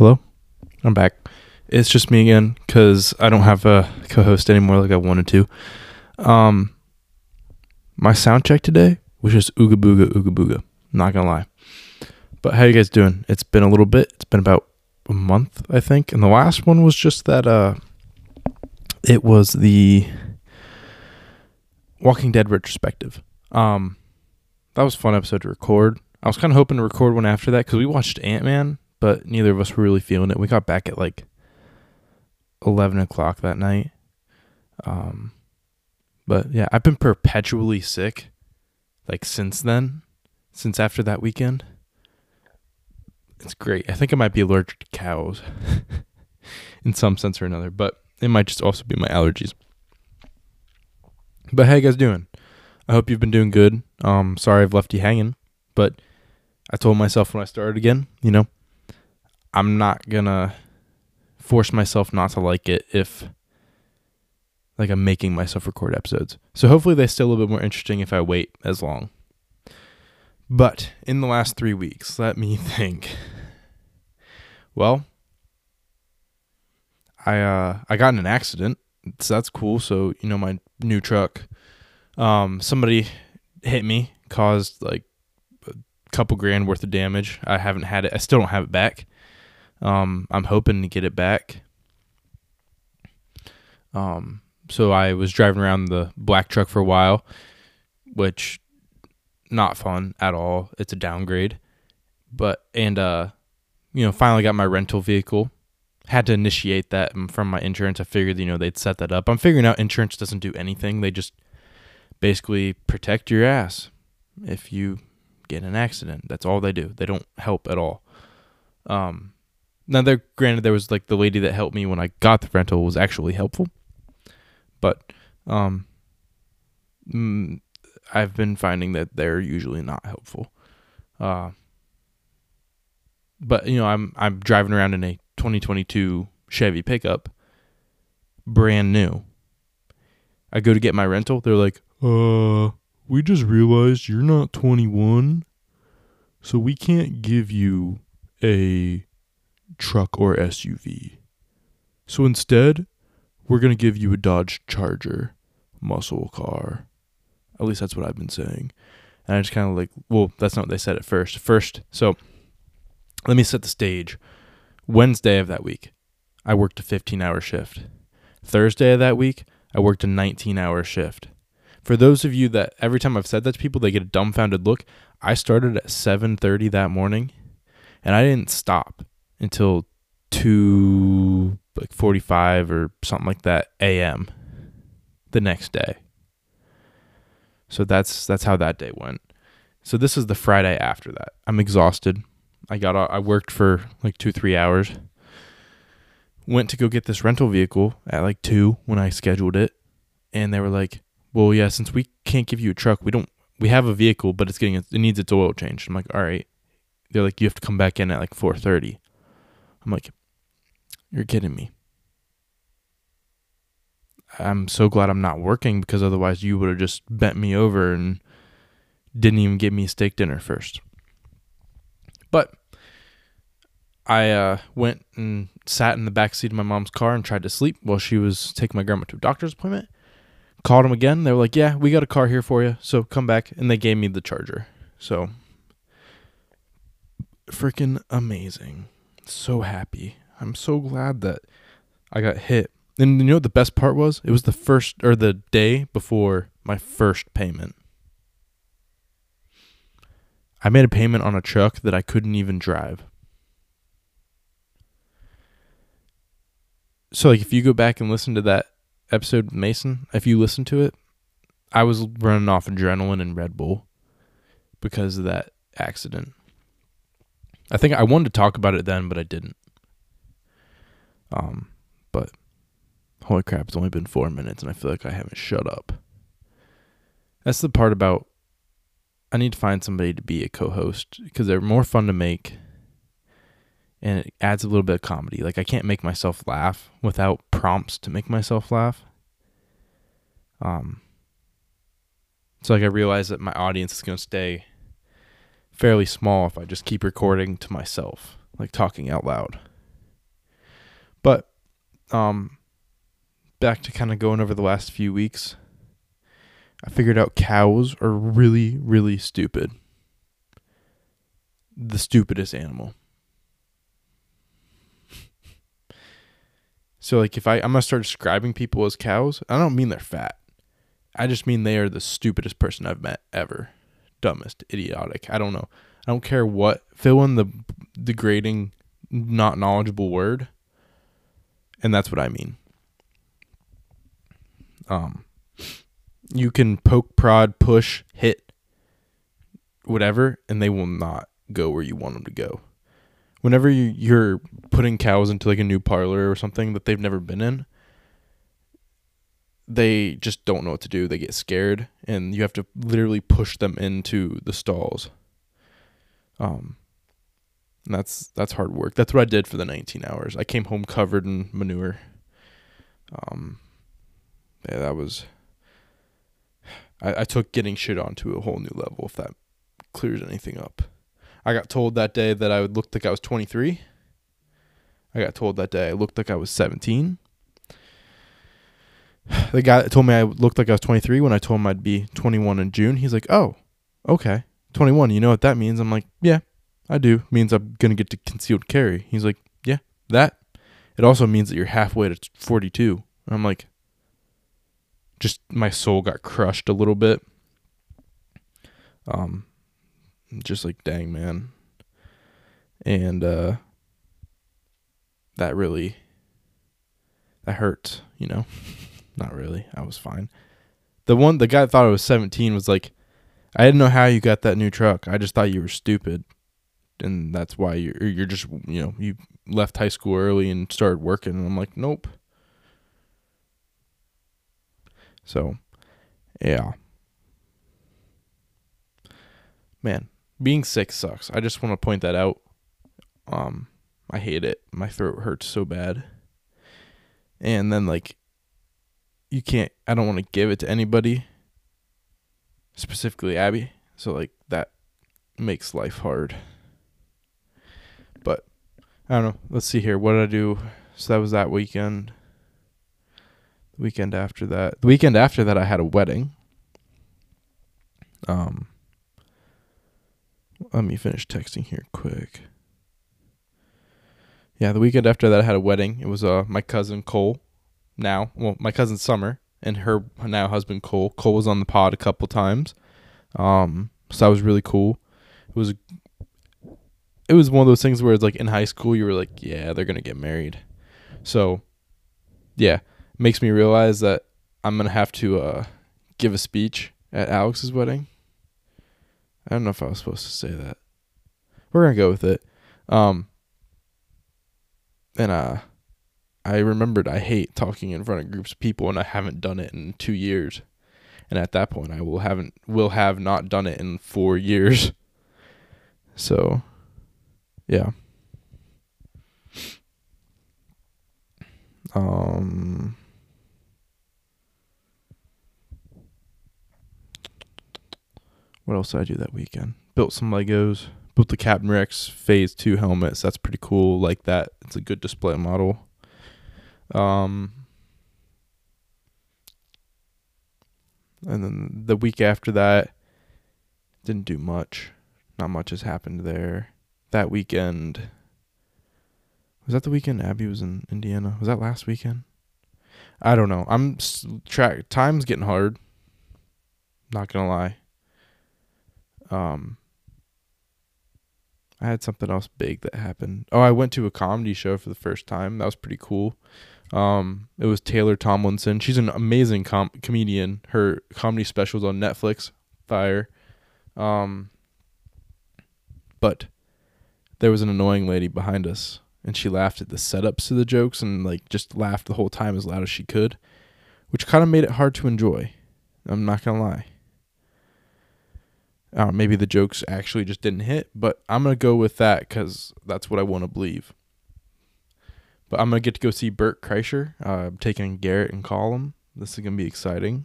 Hello, I'm back. It's just me again because I don't have a co-host anymore like I wanted to. Um, my sound check today was just ooga booga ooga booga. Not gonna lie, but how you guys doing? It's been a little bit. It's been about a month, I think, and the last one was just that. Uh, it was the Walking Dead retrospective. Um, that was fun episode to record. I was kind of hoping to record one after that because we watched Ant Man, but neither of us were really feeling it. We got back at like eleven o'clock that night. Um, but yeah, I've been perpetually sick, like since then, since after that weekend. It's great. I think I might be allergic to cows, in some sense or another, but it might just also be my allergies. But how you guys doing? I hope you've been doing good. Um, sorry I've left you hanging, but I told myself when I started again, you know, I'm not gonna force myself not to like it if like I'm making myself record episodes. So hopefully they still a little bit more interesting if I wait as long. But in the last three weeks, let me think. Well, I uh I got in an accident, so that's cool. So you know my new truck, um, somebody hit me, caused like a couple grand worth of damage. I haven't had it. I still don't have it back. Um, I'm hoping to get it back. Um, so I was driving around the black truck for a while, which not fun at all. It's a downgrade. But and uh you know, finally got my rental vehicle. Had to initiate that from my insurance. I figured, you know, they'd set that up. I'm figuring out insurance doesn't do anything. They just basically protect your ass if you get an accident. That's all they do. They don't help at all. Um now there granted there was like the lady that helped me when I got the rental was actually helpful. But um mm, I've been finding that they're usually not helpful. Uh but you know, I'm I'm driving around in a 2022 Chevy pickup, brand new. I go to get my rental. They're like, "Uh, we just realized you're not 21, so we can't give you a truck or SUV. So instead, we're gonna give you a Dodge Charger muscle car. At least that's what I've been saying." And I just kind of like, well, that's not what they said at first. First, so let me set the stage. Wednesday of that week, I worked a 15 hour shift. Thursday of that week, I worked a 19 hour shift. For those of you that every time I've said that to people, they get a dumbfounded look. I started at 7:30 that morning, and I didn't stop until two like 45 or something like that a.m. the next day. So that's that's how that day went. So this is the Friday after that. I'm exhausted. I got I worked for like 2-3 hours. Went to go get this rental vehicle at like 2 when I scheduled it and they were like, "Well, yeah, since we can't give you a truck, we don't we have a vehicle, but it's getting it needs its oil changed." I'm like, "All right." They're like, "You have to come back in at like 4:30." I'm like, "You're kidding me." I'm so glad I'm not working because otherwise you would have just bent me over and didn't even give me a steak dinner first. But I uh, went and sat in the back seat of my mom's car and tried to sleep while she was taking my grandma to a doctor's appointment. Called them again. They were like, "Yeah, we got a car here for you, so come back." And they gave me the charger. So freaking amazing. So happy. I'm so glad that I got hit. And you know what the best part was? It was the first or the day before my first payment. I made a payment on a truck that I couldn't even drive. So like if you go back and listen to that episode with Mason, if you listen to it, I was running off adrenaline and Red Bull because of that accident. I think I wanted to talk about it then, but I didn't. Um, but holy crap, it's only been four minutes and I feel like I haven't shut up. That's the part about I need to find somebody to be a co-host because they're more fun to make and it adds a little bit of comedy. Like I can't make myself laugh without prompts to make myself laugh. Um so like I realize that my audience is going to stay fairly small if I just keep recording to myself, like talking out loud. But um, back to kind of going over the last few weeks. I figured out cows are really, really stupid. The stupidest animal. So like if I I'm gonna start describing people as cows, I don't mean they're fat. I just mean they are the stupidest person I've met ever. Dumbest, idiotic. I don't know. I don't care what fill in the degrading, not knowledgeable word. And that's what I mean. Um you can poke, prod, push, hit, whatever, and they will not go where you want them to go whenever you, you're putting cows into like a new parlor or something that they've never been in, they just don't know what to do. They get scared, and you have to literally push them into the stalls. Um, that's that's hard work. That's what I did for the 19 hours. I came home covered in manure. Um, yeah, that was. I, I took getting shit on to a whole new level. If that clears anything up. I got told that day that I looked like I was 23. I got told that day I looked like I was 17. The guy told me I looked like I was 23 when I told him I'd be 21 in June, he's like, "Oh, okay, 21. You know what that means?" I'm like, "Yeah, I do. It means I'm gonna get to concealed carry." He's like, "Yeah, that. It also means that you're halfway to 42." And I'm like, just my soul got crushed a little bit. Um, just like dang man and uh that really that hurt you know not really i was fine the one the guy thought i was 17 was like i didn't know how you got that new truck i just thought you were stupid and that's why you're you're just you know you left high school early and started working and i'm like nope so yeah man being sick sucks. I just want to point that out. Um, I hate it. My throat hurts so bad. And then like you can't I don't want to give it to anybody. Specifically Abby. So like that makes life hard. But I don't know. Let's see here. What did I do? So that was that weekend. The weekend after that. The weekend after that I had a wedding. Um let me finish texting here quick. Yeah, the weekend after that, I had a wedding. It was uh my cousin Cole, now well my cousin Summer and her now husband Cole. Cole was on the pod a couple times, um, so that was really cool. It was it was one of those things where it's like in high school you were like, yeah, they're gonna get married, so yeah, makes me realize that I'm gonna have to uh give a speech at Alex's wedding. I don't know if I was supposed to say that. We're gonna go with it. Um, and uh, I remembered I hate talking in front of groups of people, and I haven't done it in two years. And at that point, I will haven't will have not done it in four years. So, yeah. Um. What else did I do that weekend? Built some Legos. Built the Captain Rex Phase Two helmets. That's pretty cool. Like that. It's a good display model. Um. And then the week after that, didn't do much. Not much has happened there. That weekend. Was that the weekend Abby was in Indiana? Was that last weekend? I don't know. I'm track. Time's getting hard. Not gonna lie. Um, I had something else big that happened. Oh, I went to a comedy show for the first time. That was pretty cool. Um, it was Taylor Tomlinson. She's an amazing com- comedian. Her comedy specials on Netflix, fire. Um, but there was an annoying lady behind us, and she laughed at the setups to the jokes and like just laughed the whole time as loud as she could, which kind of made it hard to enjoy. I'm not gonna lie. Maybe the jokes actually just didn't hit, but I'm gonna go with that because that's what I want to believe. But I'm gonna get to go see Bert Kreischer. Uh, I'm taking Garrett and Colum. This is gonna be exciting.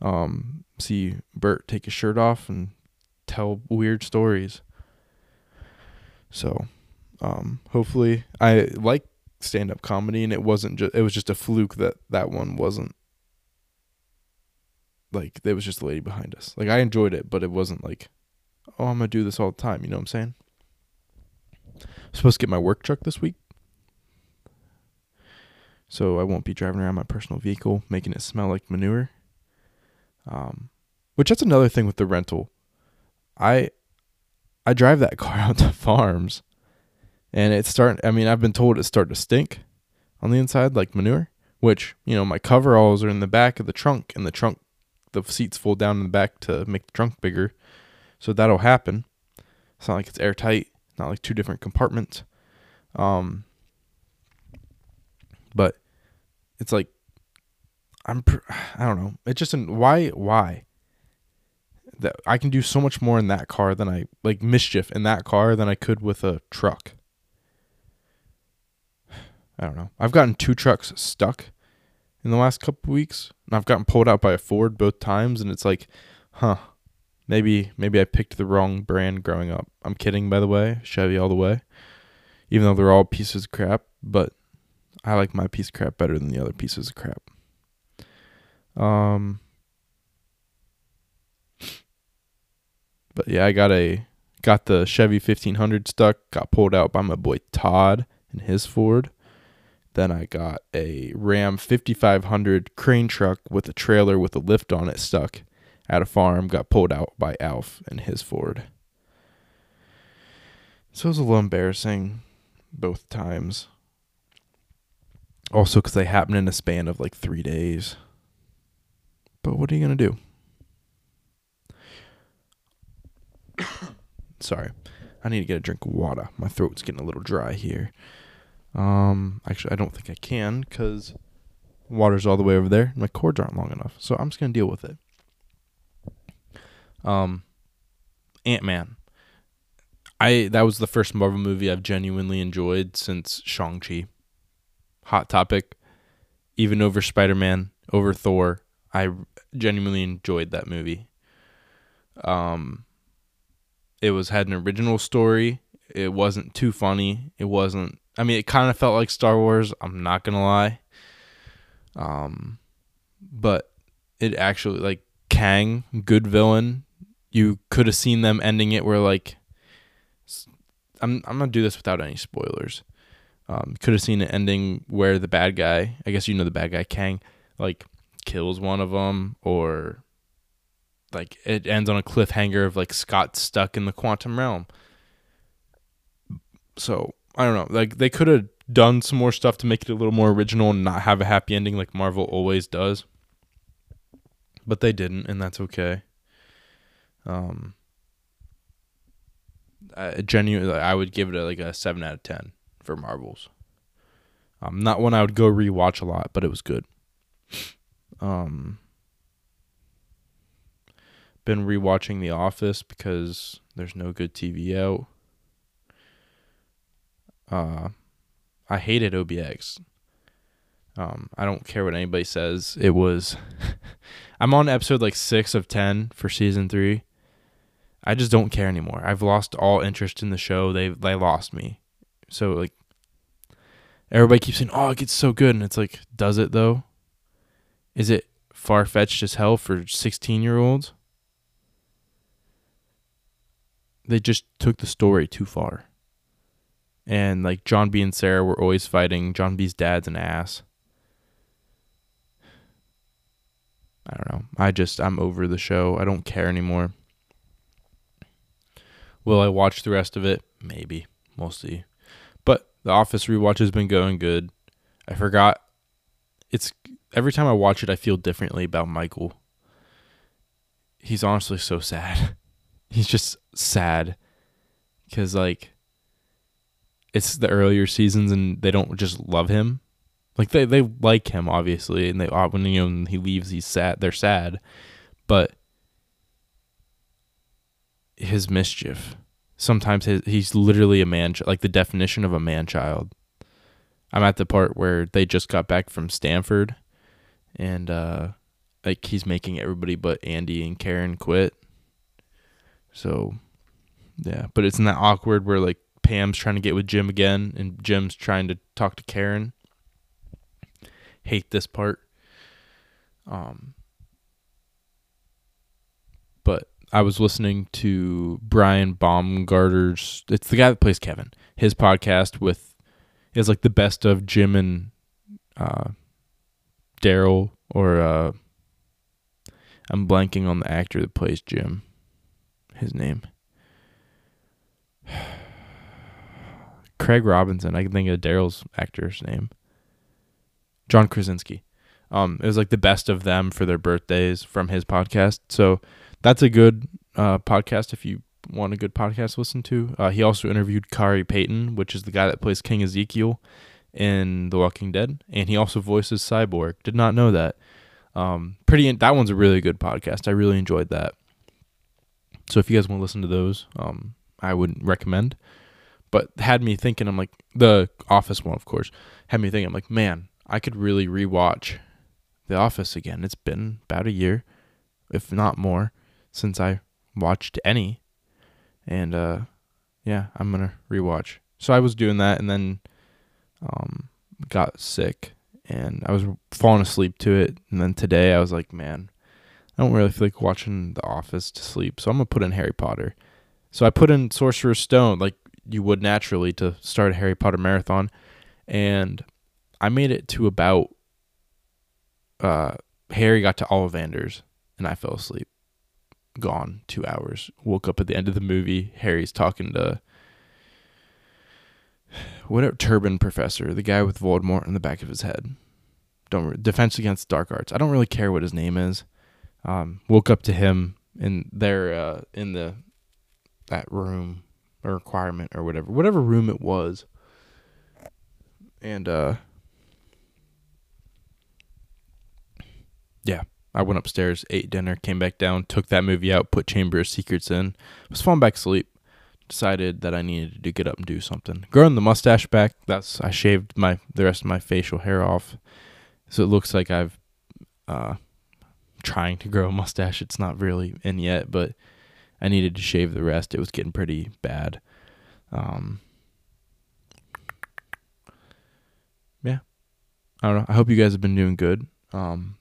Um, see Bert take his shirt off and tell weird stories. So, um, hopefully, I like stand up comedy, and it wasn't just it was just a fluke that that one wasn't like there was just a lady behind us. Like I enjoyed it, but it wasn't like, oh, I'm gonna do this all the time. You know what I'm saying? I'm supposed to get my work truck this week, so I won't be driving around my personal vehicle making it smell like manure. Um, which that's another thing with the rental. I I drive that car out to farms, and it's starting. I mean, I've been told it's starting to stink on the inside like manure. Which you know, my coveralls are in the back of the trunk, and the trunk the seats fold down in the back to make the trunk bigger. So that'll happen. It's not like it's airtight, not like two different compartments. Um, but it's like I'm pr- I don't know. It just why why that I can do so much more in that car than I like mischief in that car than I could with a truck. I don't know. I've gotten two trucks stuck in the last couple weeks. And I've gotten pulled out by a Ford both times, and it's like, huh, maybe maybe I picked the wrong brand growing up. I'm kidding, by the way, Chevy all the way. Even though they're all pieces of crap, but I like my piece of crap better than the other pieces of crap. Um, but yeah, I got a got the Chevy 1500 stuck. Got pulled out by my boy Todd and his Ford. Then I got a Ram 5500 crane truck with a trailer with a lift on it stuck at a farm, got pulled out by Alf and his Ford. So it was a little embarrassing both times. Also, because they happen in a span of like three days. But what are you going to do? Sorry. I need to get a drink of water. My throat's getting a little dry here. Um, actually, I don't think I can because water's all the way over there. My cords aren't long enough, so I'm just gonna deal with it. Um, Ant Man. I that was the first Marvel movie I've genuinely enjoyed since Shang Chi. Hot topic, even over Spider Man, over Thor. I genuinely enjoyed that movie. Um, it was had an original story. It wasn't too funny. It wasn't I mean, it kind of felt like Star Wars. I'm not gonna lie. Um, but it actually like Kang, good villain. You could have seen them ending it where like, I'm I'm gonna do this without any spoilers. Um, could have seen an ending where the bad guy, I guess you know the bad guy Kang, like kills one of them, or like it ends on a cliffhanger of like Scott stuck in the quantum realm. So I don't know. Like they could have done some more stuff to make it a little more original and not have a happy ending like Marvel always does. But they didn't, and that's okay. Um, I genuinely, I would give it a, like a seven out of ten for Marvels. Um, not one I would go rewatch a lot, but it was good. Um, been rewatching The Office because there's no good TV out. Uh, I hated OBX. Um, I don't care what anybody says. It was. I'm on episode like six of ten for season three. I just don't care anymore. I've lost all interest in the show. They they lost me. So like, everybody keeps saying, "Oh, it gets so good," and it's like, does it though? Is it far fetched as hell for 16 year olds? They just took the story too far and like John B and Sarah were always fighting. John B's dad's an ass. I don't know. I just I'm over the show. I don't care anymore. Will I watch the rest of it? Maybe. We'll see. The Office rewatch has been going good. I forgot it's every time I watch it I feel differently about Michael. He's honestly so sad. He's just sad cuz like it's the earlier seasons and they don't just love him. Like they, they like him obviously, and they uh, when you know when he leaves, he's sad. They're sad, but his mischief. Sometimes his, he's literally a man, like the definition of a man child. I'm at the part where they just got back from Stanford, and uh, like he's making everybody but Andy and Karen quit. So, yeah, but it's that awkward where like Pam's trying to get with Jim again, and Jim's trying to talk to Karen. Hate this part. Um, but I was listening to Brian Baumgartner's. It's the guy that plays Kevin. His podcast with is like the best of Jim and uh, Daryl, or uh, I'm blanking on the actor that plays Jim. His name. Craig Robinson. I can think of Daryl's actor's name. John Krasinski. Um, it was like the best of them for their birthdays from his podcast. So that's a good uh, podcast if you want a good podcast to listen to. Uh, he also interviewed Khary Payton, which is the guy that plays King Ezekiel in The Walking Dead, and he also voices Cyborg. Did not know that. Um, pretty. That one's a really good podcast. I really enjoyed that. So if you guys want to listen to those, um, I would recommend. But had me thinking, I'm like the Office one, of course, had me thinking, I'm like, man, I could really rewatch The Office again. It's been about a year, if not more, since I watched any, and uh, yeah, I'm gonna rewatch. So I was doing that, and then um, got sick, and I was falling asleep to it. And then today I was like, man, I don't really feel like watching The Office to sleep, so I'm gonna put in Harry Potter. So I put in Sorcerer's Stone, like you would naturally to start a Harry Potter marathon, and I made it to about uh, Harry got to Ollivanders, and I fell asleep. Gone two hours. Woke up at the end of the movie. Harry's talking to whatever turban professor, the guy with Voldemort in the back of his head. Don't defense against dark arts. I don't really care what his name is. Um, woke up to him in there uh, in the that room or requirement or whatever, whatever room it was, and uh, yeah, I went upstairs, ate dinner, came back down, took that movie out, put Chamber of Secrets in, was falling back asleep. Decided that I needed to get up and do something. Growing the mustache back. That's I shaved my the rest of my facial hair off, so it looks like I've uh, trying to grow a mustache. It's not really in yet, but I needed to shave the rest. It was getting pretty bad. Um, yeah, I don't know. I hope you guys have been doing good. Um,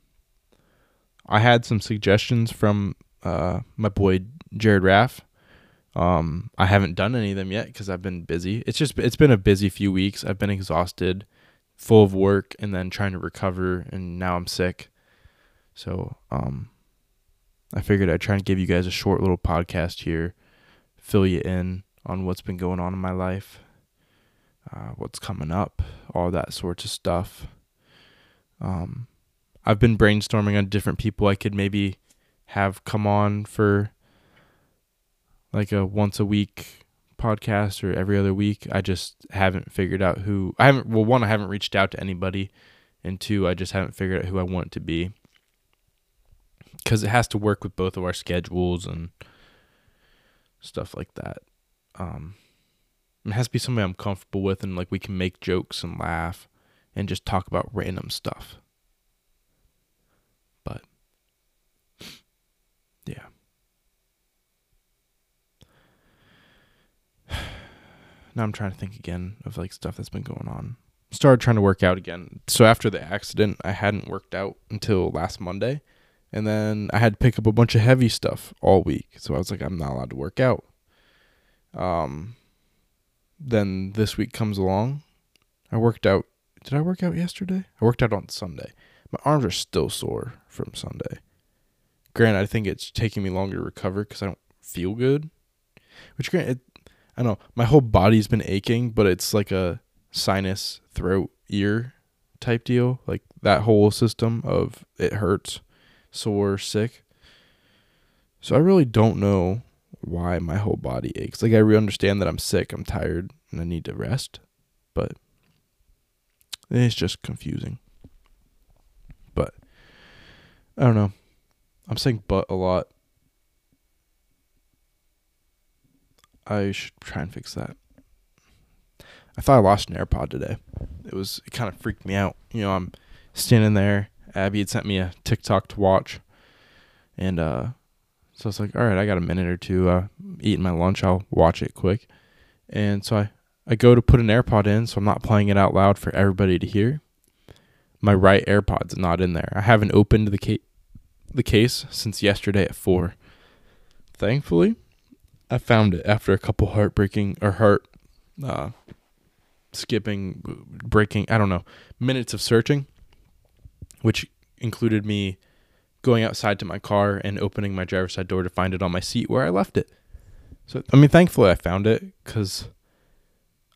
I had some suggestions from uh, my boy Jared Raff. Um, I haven't done any of them yet because I've been busy. It's just it's been a busy few weeks. I've been exhausted, full of work, and then trying to recover, and now I'm sick. So um, I figured I'd try and give you guys a short little podcast here, fill you in on what's been going on in my life, uh, what's coming up, all that sorts of stuff. Um, I've been brainstorming on different people I could maybe have come on for like a once a week podcast or every other week. I just haven't figured out who I haven't well one I haven't reached out to anybody and two I just haven't figured out who I want to be. Cuz it has to work with both of our schedules and stuff like that. Um it has to be somebody I'm comfortable with and like we can make jokes and laugh and just talk about random stuff. But yeah. Now I'm trying to think again of like stuff that's been going on. Started trying to work out again. So after the accident, I hadn't worked out until last Monday. And then I had to pick up a bunch of heavy stuff all week. So I was like, I'm not allowed to work out. Um then this week comes along. I worked out did I work out yesterday? I worked out on Sunday. My arms are still sore from Sunday. Granted, I think it's taking me longer to recover because I don't feel good. Which, granted, I don't know. My whole body's been aching, but it's like a sinus, throat, ear type deal. Like that whole system of it hurts, sore, sick. So I really don't know why my whole body aches. Like I understand that I'm sick, I'm tired, and I need to rest, but it's just confusing. But I don't know. I'm saying but a lot. I should try and fix that. I thought I lost an AirPod today. It was it kind of freaked me out. You know, I'm standing there. Abby had sent me a TikTok to watch, and uh, so I was like, all right, I got a minute or two. Uh, eating my lunch, I'll watch it quick. And so I, I go to put an AirPod in, so I'm not playing it out loud for everybody to hear. My right AirPod's not in there. I haven't opened the case the case since yesterday at four. Thankfully, I found it after a couple heartbreaking or heart uh, skipping, breaking, I don't know, minutes of searching, which included me going outside to my car and opening my driver's side door to find it on my seat where I left it. So, I mean, thankfully I found it because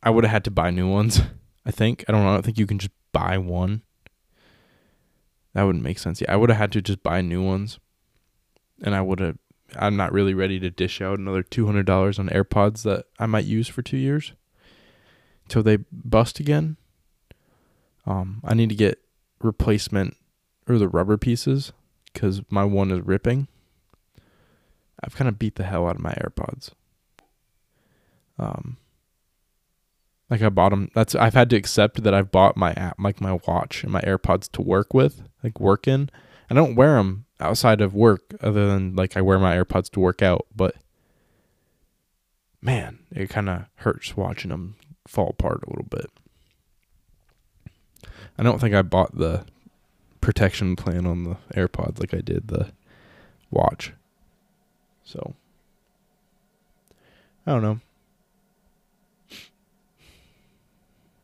I would have had to buy new ones. I think. I don't know. I don't think you can just buy one. That wouldn't make sense. Yeah, I would have had to just buy new ones. And I would have I'm not really ready to dish out another $200 on AirPods that I might use for 2 years till they bust again. Um I need to get replacement or the rubber pieces cuz my one is ripping. I've kind of beat the hell out of my AirPods. Um like I bought them. That's I've had to accept that I've bought my app, like my watch and my AirPods to work with, like work in. I don't wear them outside of work, other than like I wear my AirPods to work out. But man, it kind of hurts watching them fall apart a little bit. I don't think I bought the protection plan on the AirPods like I did the watch. So I don't know.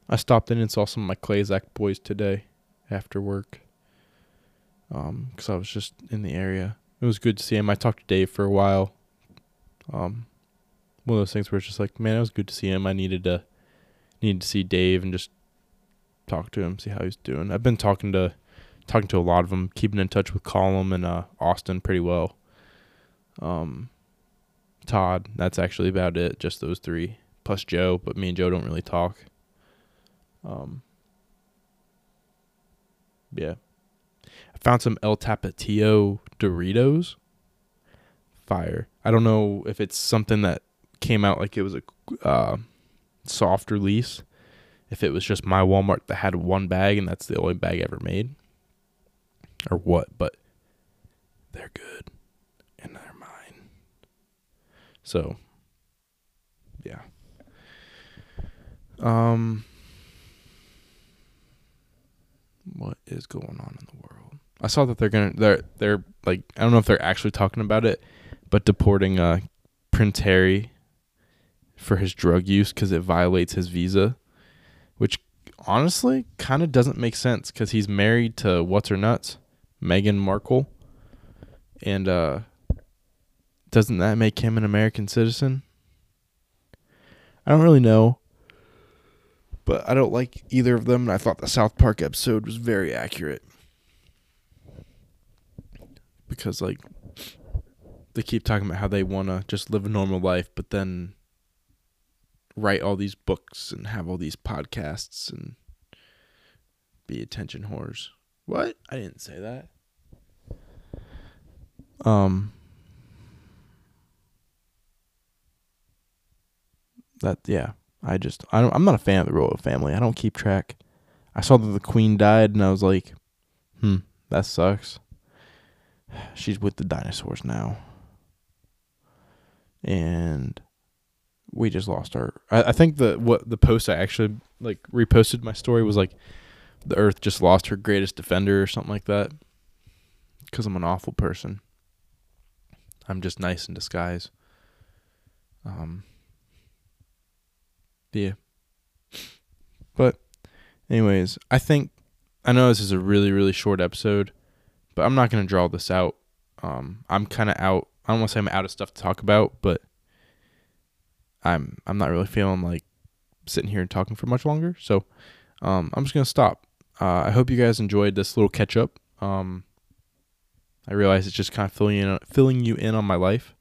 I stopped in and saw some of my Clayzac boys today after work. Um, cause I was just in the area. It was good to see him. I talked to Dave for a while. Um, one of those things where it's just like, man, it was good to see him. I needed to needed to see Dave and just talk to him, see how he's doing. I've been talking to talking to a lot of them, keeping in touch with Colum and uh, Austin pretty well. Um, Todd, that's actually about it. Just those three plus Joe, but me and Joe don't really talk. Um, yeah. I found some El Tapatio Doritos. Fire. I don't know if it's something that came out like it was a uh, soft release. If it was just my Walmart that had one bag and that's the only bag ever made. Or what, but they're good and they're mine. So, yeah. Um, what is going on in the world? I saw that they're gonna they're they're like I don't know if they're actually talking about it, but deporting uh Prince Harry for his drug use because it violates his visa, which honestly kind of doesn't make sense because he's married to what's her nuts, Meghan Markle, and uh, doesn't that make him an American citizen? I don't really know but I don't like either of them. And I thought the South Park episode was very accurate because, like, they keep talking about how they want to just live a normal life, but then write all these books and have all these podcasts and be attention whores. What? I didn't say that. Um. That yeah. I just I don't, I'm not a fan of the royal family. I don't keep track. I saw that the queen died, and I was like, hmm, that sucks. She's with the dinosaurs now, and we just lost her. I, I think the what the post I actually like reposted my story was like, the Earth just lost her greatest defender or something like that. Because I'm an awful person. I'm just nice in disguise. Um, yeah. But, anyways, I think I know this is a really really short episode, but I'm not gonna draw this out. Um, I'm kind of out. I don't want to say I'm out of stuff to talk about, but I'm I'm not really feeling like sitting here and talking for much longer. So, um, I'm just gonna stop. Uh, I hope you guys enjoyed this little catch up. Um, I realize it's just kind of filling in, filling you in on my life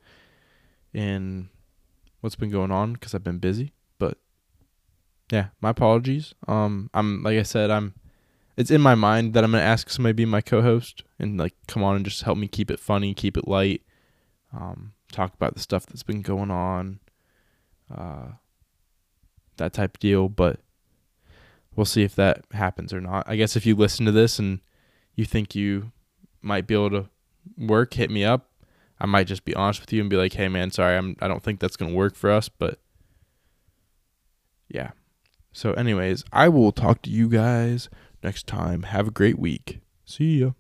and what's been going on because I've been busy But yeah, my apologies. Um, I'm like I said, I'm. It's in my mind that I'm gonna ask somebody to be my co-host and like come on and just help me keep it funny, keep it light, um, talk about the stuff that's been going on, uh, that type of deal. But we'll see if that happens or not. I guess if you listen to this and you think you might be able to work, hit me up. I might just be honest with you and be like, "Hey, man, sorry, I'm I don't think that's gonna work for us, but Yeah. So, anyways, I will talk to you guys next time. Have a great week. See ya.